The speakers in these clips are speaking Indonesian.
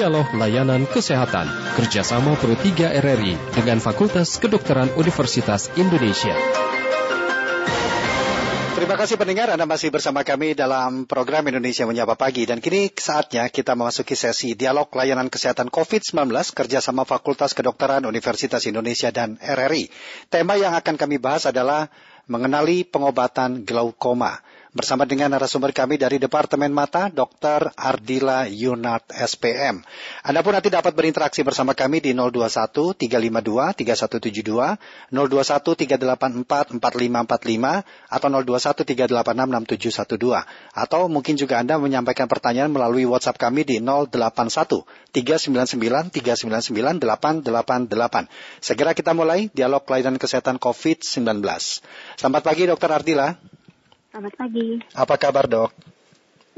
Dialog Layanan Kesehatan kerjasama Pro 3 RRI dengan Fakultas Kedokteran Universitas Indonesia. Terima kasih pendengar Anda masih bersama kami dalam program Indonesia Menyapa Pagi dan kini saatnya kita memasuki sesi dialog layanan kesehatan COVID-19 kerjasama Fakultas Kedokteran Universitas Indonesia dan RRI. Tema yang akan kami bahas adalah mengenali pengobatan glaukoma bersama dengan narasumber kami dari Departemen Mata, Dr. Ardila Yunat SPM. Anda pun nanti dapat berinteraksi bersama kami di 021 352 3172, 021 384 4545, atau 021 386 6712. Atau mungkin juga Anda menyampaikan pertanyaan melalui WhatsApp kami di 081 399 399 888. Segera kita mulai dialog layanan kesehatan COVID-19. Selamat pagi Dr. Ardila. Selamat pagi. Apa kabar dok?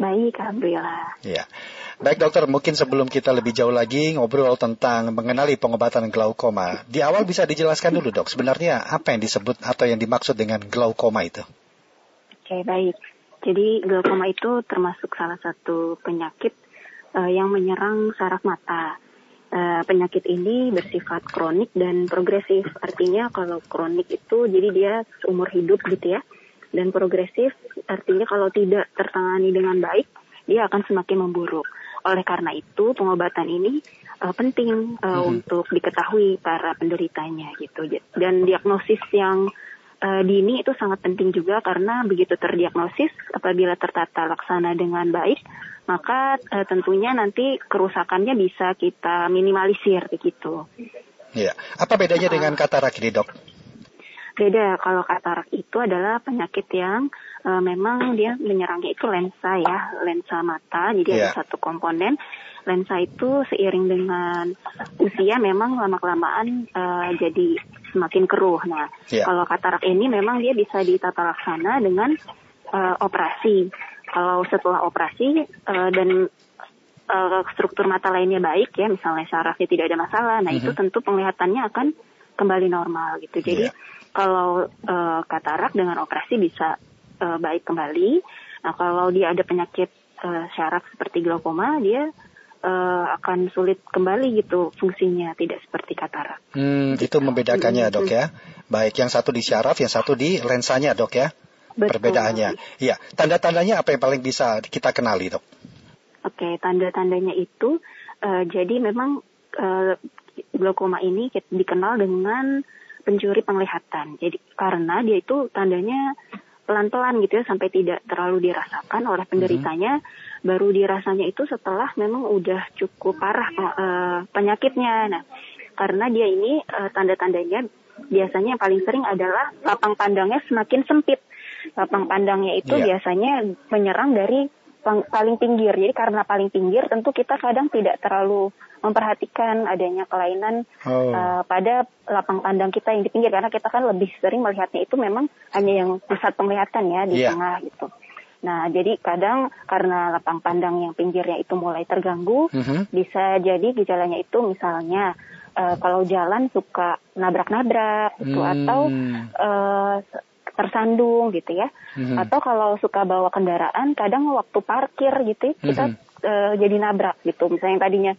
Baik, Alhamdulillah. Ya. Baik dokter, mungkin sebelum kita lebih jauh lagi ngobrol tentang mengenali pengobatan glaukoma, di awal bisa dijelaskan dulu dok, sebenarnya apa yang disebut atau yang dimaksud dengan glaukoma itu? Oke, baik. Jadi glaukoma itu termasuk salah satu penyakit uh, yang menyerang saraf mata. Uh, penyakit ini bersifat kronik dan progresif. Artinya kalau kronik itu jadi dia seumur hidup gitu ya dan progresif artinya kalau tidak tertangani dengan baik dia akan semakin memburuk. Oleh karena itu pengobatan ini uh, penting uh, hmm. untuk diketahui para penderitanya gitu. Dan diagnosis yang uh, dini itu sangat penting juga karena begitu terdiagnosis apabila tertata laksana dengan baik maka uh, tentunya nanti kerusakannya bisa kita minimalisir begitu. Iya. Apa bedanya uh, dengan katarak ini, Dok? Beda kalau katarak itu adalah penyakit yang uh, memang dia menyerangnya itu lensa ya, lensa mata. Jadi yeah. ada iya. satu komponen lensa itu seiring dengan usia memang lama-kelamaan uh, jadi semakin keruh. Nah, yeah. kalau katarak ini memang dia bisa ditata laksana dengan uh, operasi. Kalau setelah operasi uh, dan uh, struktur mata lainnya baik ya, misalnya sarafnya tidak ada masalah, nah mm -hmm. itu tentu penglihatannya akan kembali normal gitu. Jadi yeah kalau uh, katarak dengan operasi bisa uh, baik kembali. Nah, kalau dia ada penyakit uh, syaraf seperti glaukoma, dia uh, akan sulit kembali gitu fungsinya, tidak seperti katarak. Hmm, itu membedakannya hmm. dok ya. Baik, yang satu di syaraf, yang satu di lensanya dok ya. Betul. Perbedaannya. Iya, tanda-tandanya apa yang paling bisa kita kenali dok? Oke, tanda-tandanya itu uh, jadi memang uh, glaukoma ini dikenal dengan pencuri penglihatan. Jadi karena dia itu tandanya pelan-pelan gitu ya sampai tidak terlalu dirasakan oleh penderitanya, hmm. baru dirasanya itu setelah memang udah cukup parah uh, penyakitnya. Nah, karena dia ini uh, tanda-tandanya biasanya yang paling sering adalah lapang pandangnya semakin sempit. Lapang pandangnya itu yeah. biasanya menyerang dari paling pinggir. Jadi karena paling pinggir tentu kita kadang tidak terlalu memperhatikan adanya kelainan oh. uh, pada lapang pandang kita yang di pinggir karena kita kan lebih sering melihatnya itu memang hanya yang pusat penglihatan ya di yeah. tengah gitu. Nah, jadi kadang karena lapang pandang yang pinggirnya itu mulai terganggu, mm -hmm. bisa jadi gejalanya itu misalnya uh, kalau jalan suka nabrak-nabrak gitu mm. atau uh, tersandung gitu ya. Mm-hmm. Atau kalau suka bawa kendaraan, kadang waktu parkir gitu kita mm-hmm. uh, jadi nabrak gitu. Misalnya yang tadinya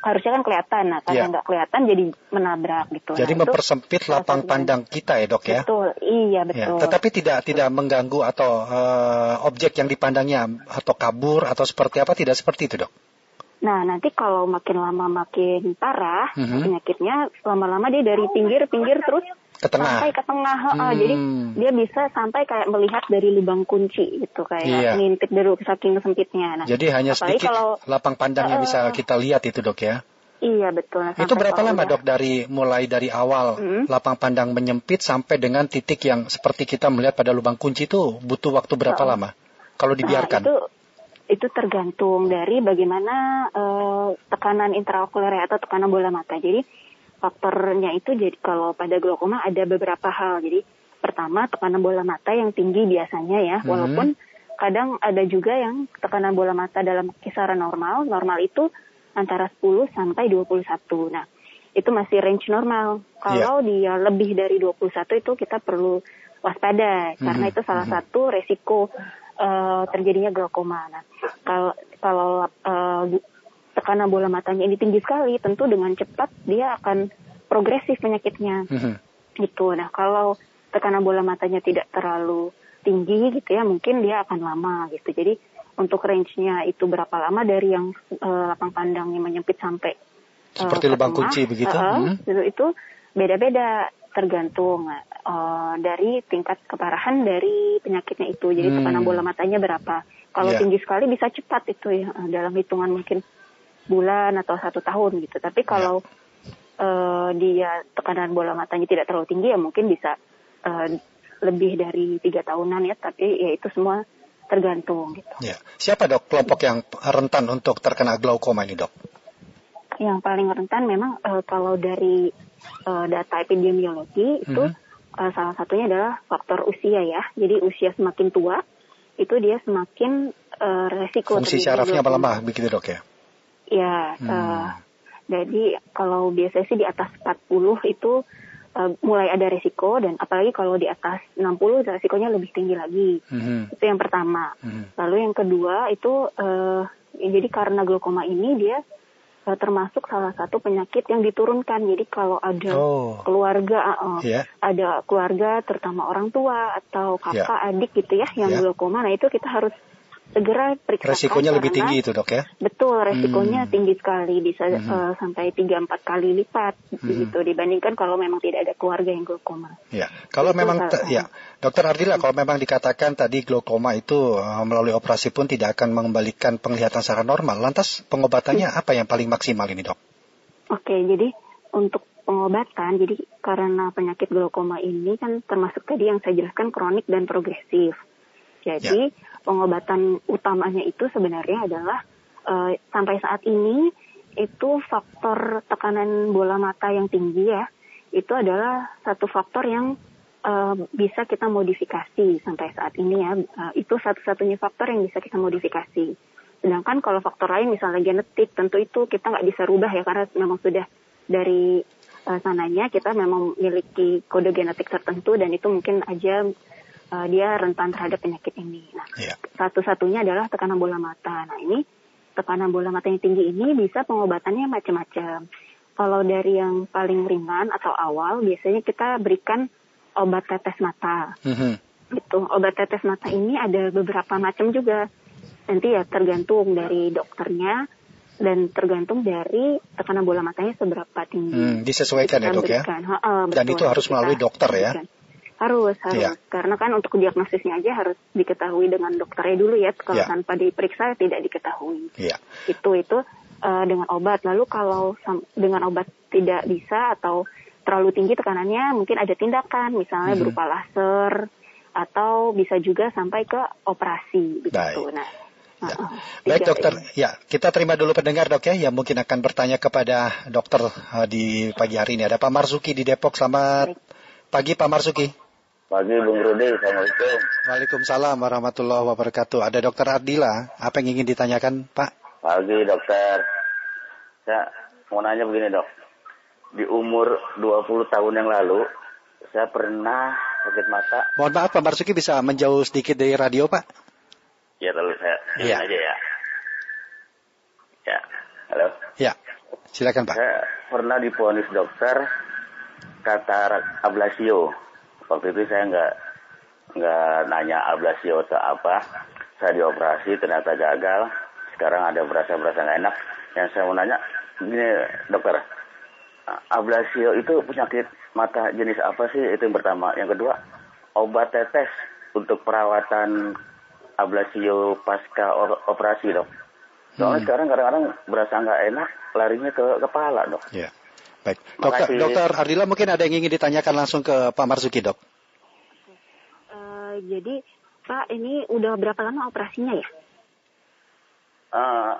harusnya kan kelihatan, nah karena yeah. nggak kelihatan jadi menabrak gitu. Jadi nah, mempersempit lapang pandang kita ya dok ya. Betul, iya ya, betul. Ya, tetapi tidak tidak mengganggu atau uh, objek yang dipandangnya atau kabur atau seperti apa tidak seperti itu dok. Nah nanti kalau makin lama makin parah mm -hmm. penyakitnya lama-lama dia dari pinggir-pinggir terus ke tengah. sampai ke tengah hmm. jadi dia bisa sampai kayak melihat dari lubang kunci gitu kayak iya. ngintip dari saking sempitnya nah, jadi hanya sedikit kalau, lapang pandang yang uh, bisa kita lihat itu dok ya Iya betul. Nah, itu berapa lama dok dari mulai dari awal hmm. lapang pandang menyempit sampai dengan titik yang seperti kita melihat pada lubang kunci itu butuh waktu berapa oh. lama kalau nah, dibiarkan? Nah, itu itu tergantung dari bagaimana uh, tekanan intraokuler atau tekanan bola mata. Jadi faktornya itu jadi kalau pada glaukoma ada beberapa hal. Jadi pertama tekanan bola mata yang tinggi biasanya ya, hmm. walaupun kadang ada juga yang tekanan bola mata dalam kisaran normal. Normal itu antara 10 sampai 21. Nah, itu masih range normal. Kalau yeah. dia lebih dari 21 itu kita perlu waspada hmm. karena itu salah hmm. satu resiko uh, terjadinya glaukoma. Nah, kalau kalau uh, tekanan bola matanya ini tinggi sekali, tentu dengan cepat dia akan progresif penyakitnya. Mhm. Gitu. Nah, kalau tekanan bola matanya tidak terlalu tinggi gitu ya, mungkin dia akan lama gitu. Jadi untuk range-nya itu berapa lama dari yang eh, lapang pandangnya menyempit sampai eh, Seperti ke lubang kunci begitu? eh, Mhm. itu, itu beda-beda tergantung eh, dari tingkat keparahan dari penyakitnya itu. Jadi Hmm. tekanan bola matanya berapa. Kalau Ya. tinggi sekali bisa cepat itu ya eh, dalam hitungan mungkin bulan atau satu tahun gitu. Tapi kalau eh, dia tekanan bola matanya tidak terlalu tinggi ya mungkin bisa eh, lebih dari tiga tahunan ya. Tapi ya itu semua tergantung gitu. Ya. Siapa dok kelompok yang rentan untuk terkena glaukoma ini dok? Yang paling rentan memang eh, kalau dari eh, data epidemiologi itu eh, salah satunya adalah faktor usia ya. Jadi usia semakin tua itu dia semakin eh, resiko Fungsi syarafnya glaukoma. melemah begitu dok ya? Ya, Hmm. eh, jadi kalau biasanya sih di atas 40 itu eh, mulai ada resiko dan apalagi kalau di atas 60 resikonya lebih tinggi lagi. Mhm. Itu yang pertama. Mhm. Lalu yang kedua itu ya jadi karena glaukoma ini dia eh, termasuk salah satu penyakit yang diturunkan. Jadi kalau ada Oh. keluarga eh, Ya. ada keluarga terutama orang tua atau kakak adik gitu ya yang Ya. glaukoma nah itu kita harus segera periksa Resikonya lebih tinggi itu dok ya? Betul, resikonya Hmm. tinggi sekali, bisa Mhm. eh, sampai 3-4 kali lipat Mhm. gitu dibandingkan kalau memang tidak ada keluarga yang glaukoma. Ya, kalau Itu memang te- ya, Dokter Ardila, kalau memang dikatakan tadi glaukoma itu uh, melalui operasi pun tidak akan mengembalikan penglihatan secara normal. Lantas pengobatannya apa yang paling maksimal ini, Dok? Oke, jadi untuk pengobatan, jadi karena penyakit glaukoma ini kan termasuk tadi yang saya jelaskan kronik dan progresif. Jadi pengobatan utamanya itu sebenarnya adalah eh, sampai saat ini itu faktor tekanan bola mata yang tinggi ya, itu adalah satu faktor yang eh, bisa kita modifikasi sampai saat ini ya. Eh, itu satu-satunya faktor yang bisa kita modifikasi. Sedangkan kalau faktor lain misalnya genetik tentu itu kita nggak bisa rubah ya karena memang sudah dari eh, sananya kita memang memiliki kode genetik tertentu dan itu mungkin aja eh, dia rentan terhadap penyakit ini. Nah, Ya. satu-satunya adalah tekanan bola mata. Nah ini tekanan bola mata yang tinggi ini bisa pengobatannya macam-macam. Kalau dari yang paling ringan atau awal biasanya kita berikan obat tetes mata. Mhm. Gitu. Obat tetes mata ini ada beberapa macam juga. Nanti ya tergantung dari dokternya dan tergantung dari tekanan bola matanya seberapa tinggi. Hmm, disesuaikan ya, Dok ya? berikan. Ha-ha, Dan betul. itu harus melalui dokter ya? Harus, harus. Iya. Karena kan untuk diagnosisnya aja harus diketahui dengan dokternya dulu ya. Kalau Iya. tanpa diperiksa tidak diketahui. Iya. Itu itu eh, dengan obat. Lalu kalau dengan obat tidak bisa atau terlalu tinggi tekanannya, mungkin ada tindakan, misalnya Mhm. berupa laser atau bisa juga sampai ke operasi begitu. Baik. Nah, Ya. Baik dokter, ini. ya kita terima dulu pendengar dok ya, yang mungkin akan bertanya kepada dokter uh, di pagi hari ini. Ada Pak Marzuki di Depok, selamat Baik. pagi Pak Marzuki. Pagi Bung Rudi, Assalamualaikum. Waalaikumsalam warahmatullahi wabarakatuh. Ada dokter Ardila, apa yang ingin ditanyakan Pak? Pagi dokter. Saya mau nanya begini dok. Di umur 20 tahun yang lalu, saya pernah sakit mata. Mohon maaf Pak Marzuki bisa menjauh sedikit dari radio Pak? Ya lalu saya Iya. ini aja ya. Ya, halo. Ya, silakan Pak. Saya pernah diponis dokter katarak ablasio. Waktu itu saya nggak nggak nanya ablasio atau apa. Saya dioperasi ternyata gagal. Sekarang ada berasa-berasa nggak enak. Yang saya mau nanya, gini dokter, ablasio itu penyakit mata jenis apa sih? Itu yang pertama. Yang kedua, obat tetes untuk perawatan ablasio pasca operasi dok. Soalnya Hmm. sekarang kadang-kadang berasa nggak enak, larinya ke kepala dok. Ya. Baik. Dokter, Makasih. dokter Ardila mungkin ada yang ingin ditanyakan langsung ke Pak Marzuki dok. Eh, jadi Pak ini udah berapa lama operasinya ya? Eh,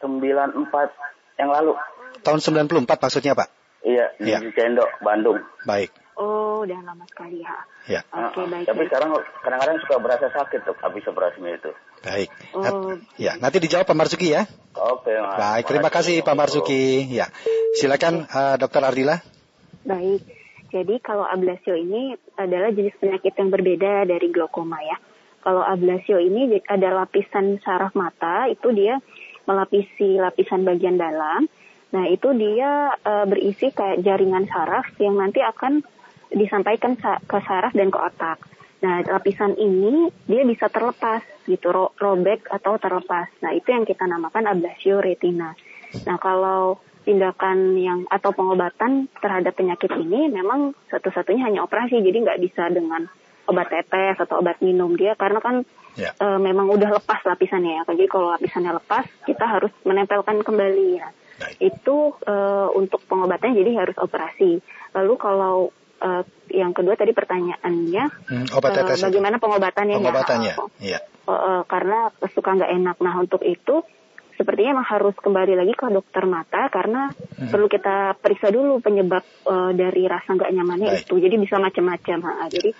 94 yang lalu. Tahun 94 maksudnya Pak? Iya, di Iya. Cicendo, Bandung. Baik. Oh, udah lama sekali ya. Ya, Oke, Eh, baik. Tapi baik. sekarang kadang-kadang suka berasa sakit dok habis operasinya itu. Baik. Oh. Ya, nanti dijawab Pak Marzuki ya. Oke, Mas. Baik, terima kasih Pak Marzuki. Ya, silakan eh, Dokter Ardila. Baik. Jadi kalau ablasio ini adalah jenis penyakit yang berbeda dari glaukoma ya. Kalau ablasio ini ada lapisan saraf mata itu dia melapisi lapisan bagian dalam. Nah, itu dia uh, berisi kayak jaringan saraf yang nanti akan disampaikan ke saraf dan ke otak. Nah, lapisan ini dia bisa terlepas gitu, ro robek atau terlepas. Nah, itu yang kita namakan ablasio retina. Nah, kalau tindakan yang atau pengobatan terhadap penyakit ini memang satu-satunya hanya operasi, jadi nggak bisa dengan obat tetes atau obat minum dia karena kan yeah. Ya. e, memang udah lepas lapisannya ya. Jadi kalau lapisannya lepas, kita harus menempelkan kembali ya. Itu e, untuk pengobatannya jadi harus operasi. Lalu kalau e, yang kedua tadi pertanyaannya, hmm, obat tetes e, bagaimana pengobatannya? Ya? Pengobatannya, ya. E, e, karena suka nggak enak. Nah untuk itu sepertinya memang harus kembali lagi ke dokter mata karena hmm. perlu kita periksa dulu penyebab uh, dari rasa nggak nyamannya Baik. itu. Jadi bisa macam-macam. Jadi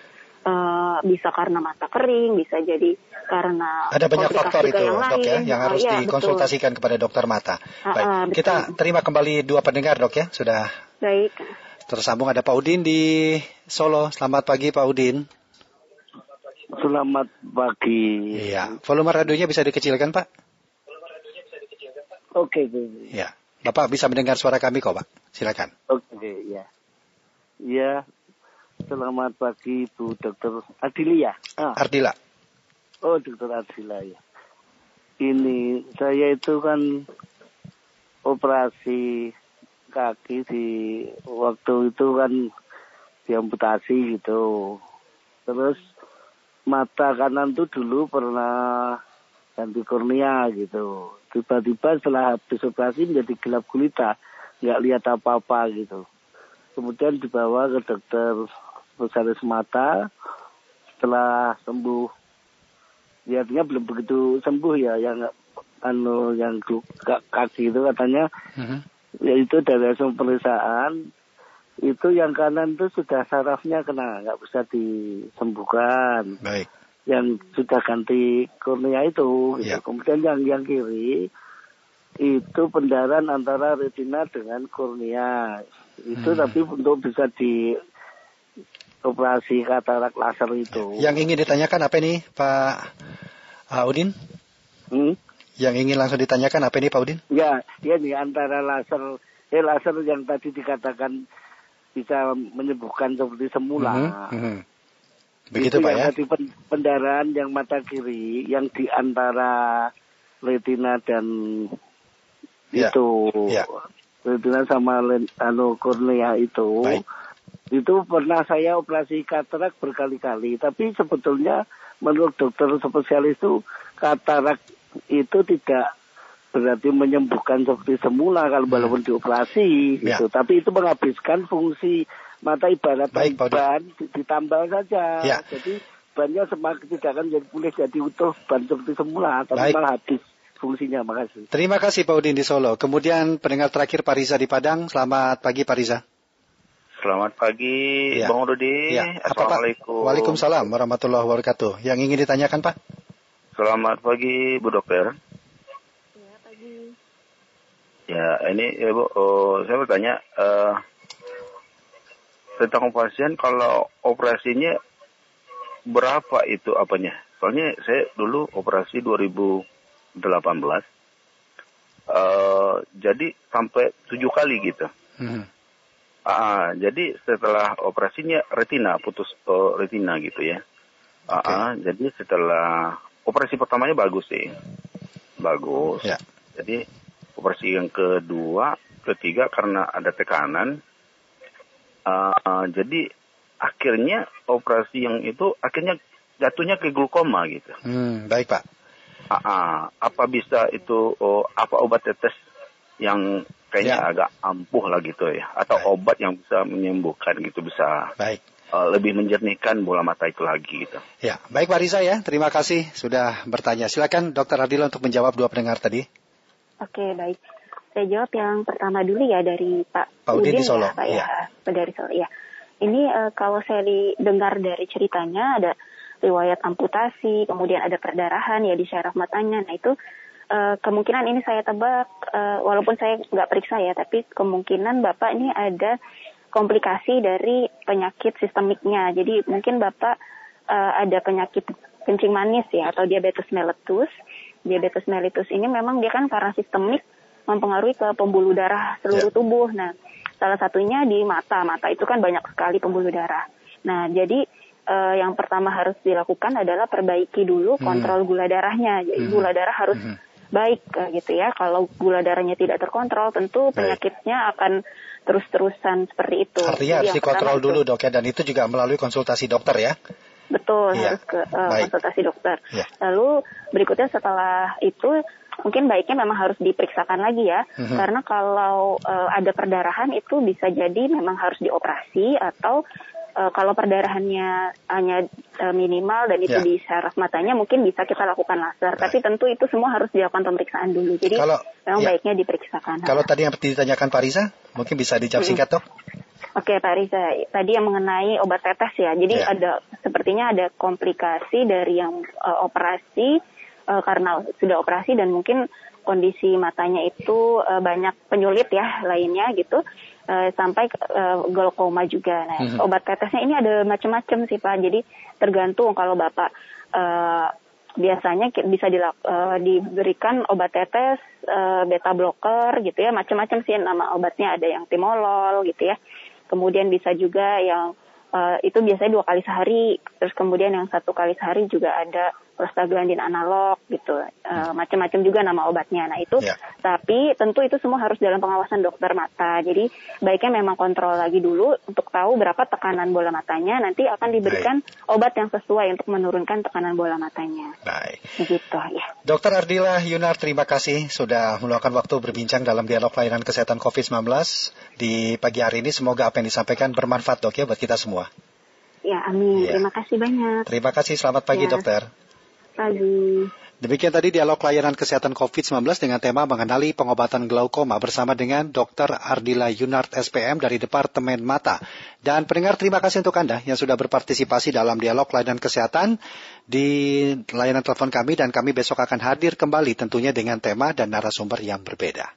uh, bisa karena mata kering, bisa jadi karena ada banyak faktor itu yang dok ya yang harus uh, ya, dikonsultasikan betul. kepada dokter mata. Uh, Baik, uh, kita terima kembali dua pendengar dok ya sudah. Baik. Tersambung ada Pak Udin di Solo. Selamat pagi Pak Udin. Selamat pagi. Iya, volume radionya bisa dikecilkan Pak? Oke. Okay, ya, Bapak bisa mendengar suara kami kok Pak. Silakan. Oke, okay, ya. Ya, Selamat pagi Bu Dokter Adilia. Ah. Ardila. Oh Dokter Ardila ya. Ini saya itu kan operasi kaki di waktu itu kan diamputasi gitu. Terus mata kanan tuh dulu pernah ganti kornea gitu. Tiba-tiba setelah habis operasi menjadi gelap gulita, nggak lihat apa-apa gitu. Kemudian dibawa ke dokter spesialis mata setelah sembuh ya artinya belum begitu sembuh ya yang anu yang kaki itu katanya uh-huh. Yaitu dari hasil pemeriksaan itu yang kanan itu sudah sarafnya kena nggak bisa disembuhkan baik yang sudah ganti kornea itu gitu. Ya. kemudian yang yang kiri itu pendarahan antara retina dengan kornea itu hmm. tapi untuk bisa di operasi katarak laser itu. Yang ingin ditanyakan apa ini Pak Udin? Hmm? Yang ingin langsung ditanyakan apa ini Pak Udin? Ya, ya nih antara laser, eh laser yang tadi dikatakan bisa menyembuhkan seperti semula. Mm -hmm. Mm -hmm. Begitu itu Pak ya? Tadi pendarahan yang mata kiri, yang di antara retina dan ya. itu, ya. retina sama anu kornea itu. Baik itu pernah saya operasi katarak berkali-kali, tapi sebetulnya menurut dokter spesialis itu katarak itu tidak berarti menyembuhkan seperti semula kalau hmm. walaupun dioperasi ya. gitu. Tapi itu menghabiskan fungsi mata ibarat Baik, ban ditambal saja. Ya. Jadi bannya semakin tidak akan jadi pulih jadi utuh ban seperti semula, tapi malah habis fungsinya. Makasih. Terima kasih Pak Udin di Solo. Kemudian pendengar terakhir Pak Riza di Padang. Selamat pagi Pak Riza. Selamat pagi, ya. Bang Rudi. Ya. Assalamualaikum. Apa, Waalaikumsalam warahmatullahi wabarakatuh. Yang ingin ditanyakan, Pak? Selamat pagi, Bu Dokter. Ya, pagi. Ya, ini ya, Bu, oh, saya bertanya uh, tentang pasien kalau operasinya berapa itu apanya? Soalnya saya dulu operasi 2018. Uh, jadi sampai tujuh kali gitu. Hmm Uh, jadi setelah operasinya retina putus uh, retina gitu ya. Uh, okay. uh, jadi setelah operasi pertamanya bagus sih, bagus. Yeah. Jadi operasi yang kedua, ketiga karena ada tekanan. Uh, uh, jadi akhirnya operasi yang itu akhirnya jatuhnya ke glukoma gitu. Hmm, baik pak. Uh, uh, apa bisa itu oh, apa obat tetes yang kayaknya ya. agak ampuh lah gitu ya atau Baik. obat yang bisa menyembuhkan gitu bisa Baik. Uh, lebih menjernihkan bola mata itu lagi gitu. Ya, baik Pak Riza ya, terima kasih sudah bertanya. Silakan Dokter Adila untuk menjawab dua pendengar tadi. Oke, baik. Saya jawab yang pertama dulu ya dari Pak, Pak Udin, Udin di Solo. Ya, Pak ya. ya. dari Solo ya. Ini uh, kalau saya dengar dari ceritanya ada riwayat amputasi, kemudian ada perdarahan ya di syaraf matanya. Nah itu uh, kemungkinan ini saya tebak, uh, walaupun saya nggak periksa ya, tapi kemungkinan Bapak ini ada komplikasi dari penyakit sistemiknya. Jadi mungkin Bapak uh, ada penyakit kencing manis ya atau diabetes mellitus. diabetes mellitus ini memang dia kan karena sistemik mempengaruhi ke pembuluh darah seluruh yeah. tubuh. Nah, salah satunya di mata. Mata itu kan banyak sekali pembuluh darah. Nah, jadi uh, yang pertama harus dilakukan adalah perbaiki dulu hmm. kontrol gula darahnya. Jadi hmm. gula darah harus hmm. baik gitu ya. Kalau gula darahnya tidak terkontrol, tentu penyakitnya akan terus-terusan seperti itu. Artinya harus dikontrol dulu dok ya, dan itu juga melalui konsultasi dokter ya. Betul, ya. harus ke uh, konsultasi dokter. Ya. Lalu berikutnya setelah itu mungkin baiknya memang harus diperiksakan lagi ya, mm-hmm. karena kalau uh, ada perdarahan itu bisa jadi memang harus dioperasi atau uh, kalau perdarahannya hanya uh, minimal dan itu yeah. di saraf matanya mungkin bisa kita lakukan laser. Right. Tapi tentu itu semua harus dilakukan pemeriksaan dulu. Jadi kalau, memang ya. baiknya diperiksakan. Kalau tadi yang ditanyakan Pak Riza, mungkin bisa dijawab hmm. singkat dok. Oke Pak Riza, tadi yang mengenai obat tetes ya. Jadi yeah. ada sepertinya ada komplikasi dari yang uh, operasi uh, karena sudah operasi dan mungkin kondisi matanya itu uh, banyak penyulit ya lainnya gitu uh, sampai uh, glaukoma juga. Nah, mm-hmm. obat tetesnya ini ada macam-macam sih Pak. Jadi tergantung kalau Bapak uh, biasanya bisa uh, diberikan obat tetes uh, beta blocker gitu ya, macam-macam sih nama obatnya ada yang timolol gitu ya. Kemudian bisa juga yang uh, itu biasanya dua kali sehari, terus kemudian yang satu kali sehari juga ada prostaglandin analog gitu, uh, macam-macam juga nama obatnya. Nah itu, ya. tapi tentu itu semua harus dalam pengawasan dokter mata. Jadi baiknya memang kontrol lagi dulu untuk tahu berapa tekanan bola matanya. Nanti akan diberikan Baik. obat yang sesuai untuk menurunkan tekanan bola matanya. Baik. Gitu ya. Dokter Ardila Yunar, terima kasih sudah meluangkan waktu berbincang dalam dialog pelayanan kesehatan COVID-19 di pagi hari ini. Semoga apa yang disampaikan bermanfaat dok ya buat kita semua. Ya, amin. Ya. Terima kasih banyak. Terima kasih. Selamat pagi, ya. dokter pagi. Demikian tadi dialog layanan kesehatan COVID-19 dengan tema mengenali pengobatan glaukoma bersama dengan Dr. Ardila Yunart SPM dari Departemen Mata. Dan pendengar terima kasih untuk Anda yang sudah berpartisipasi dalam dialog layanan kesehatan di layanan telepon kami dan kami besok akan hadir kembali tentunya dengan tema dan narasumber yang berbeda.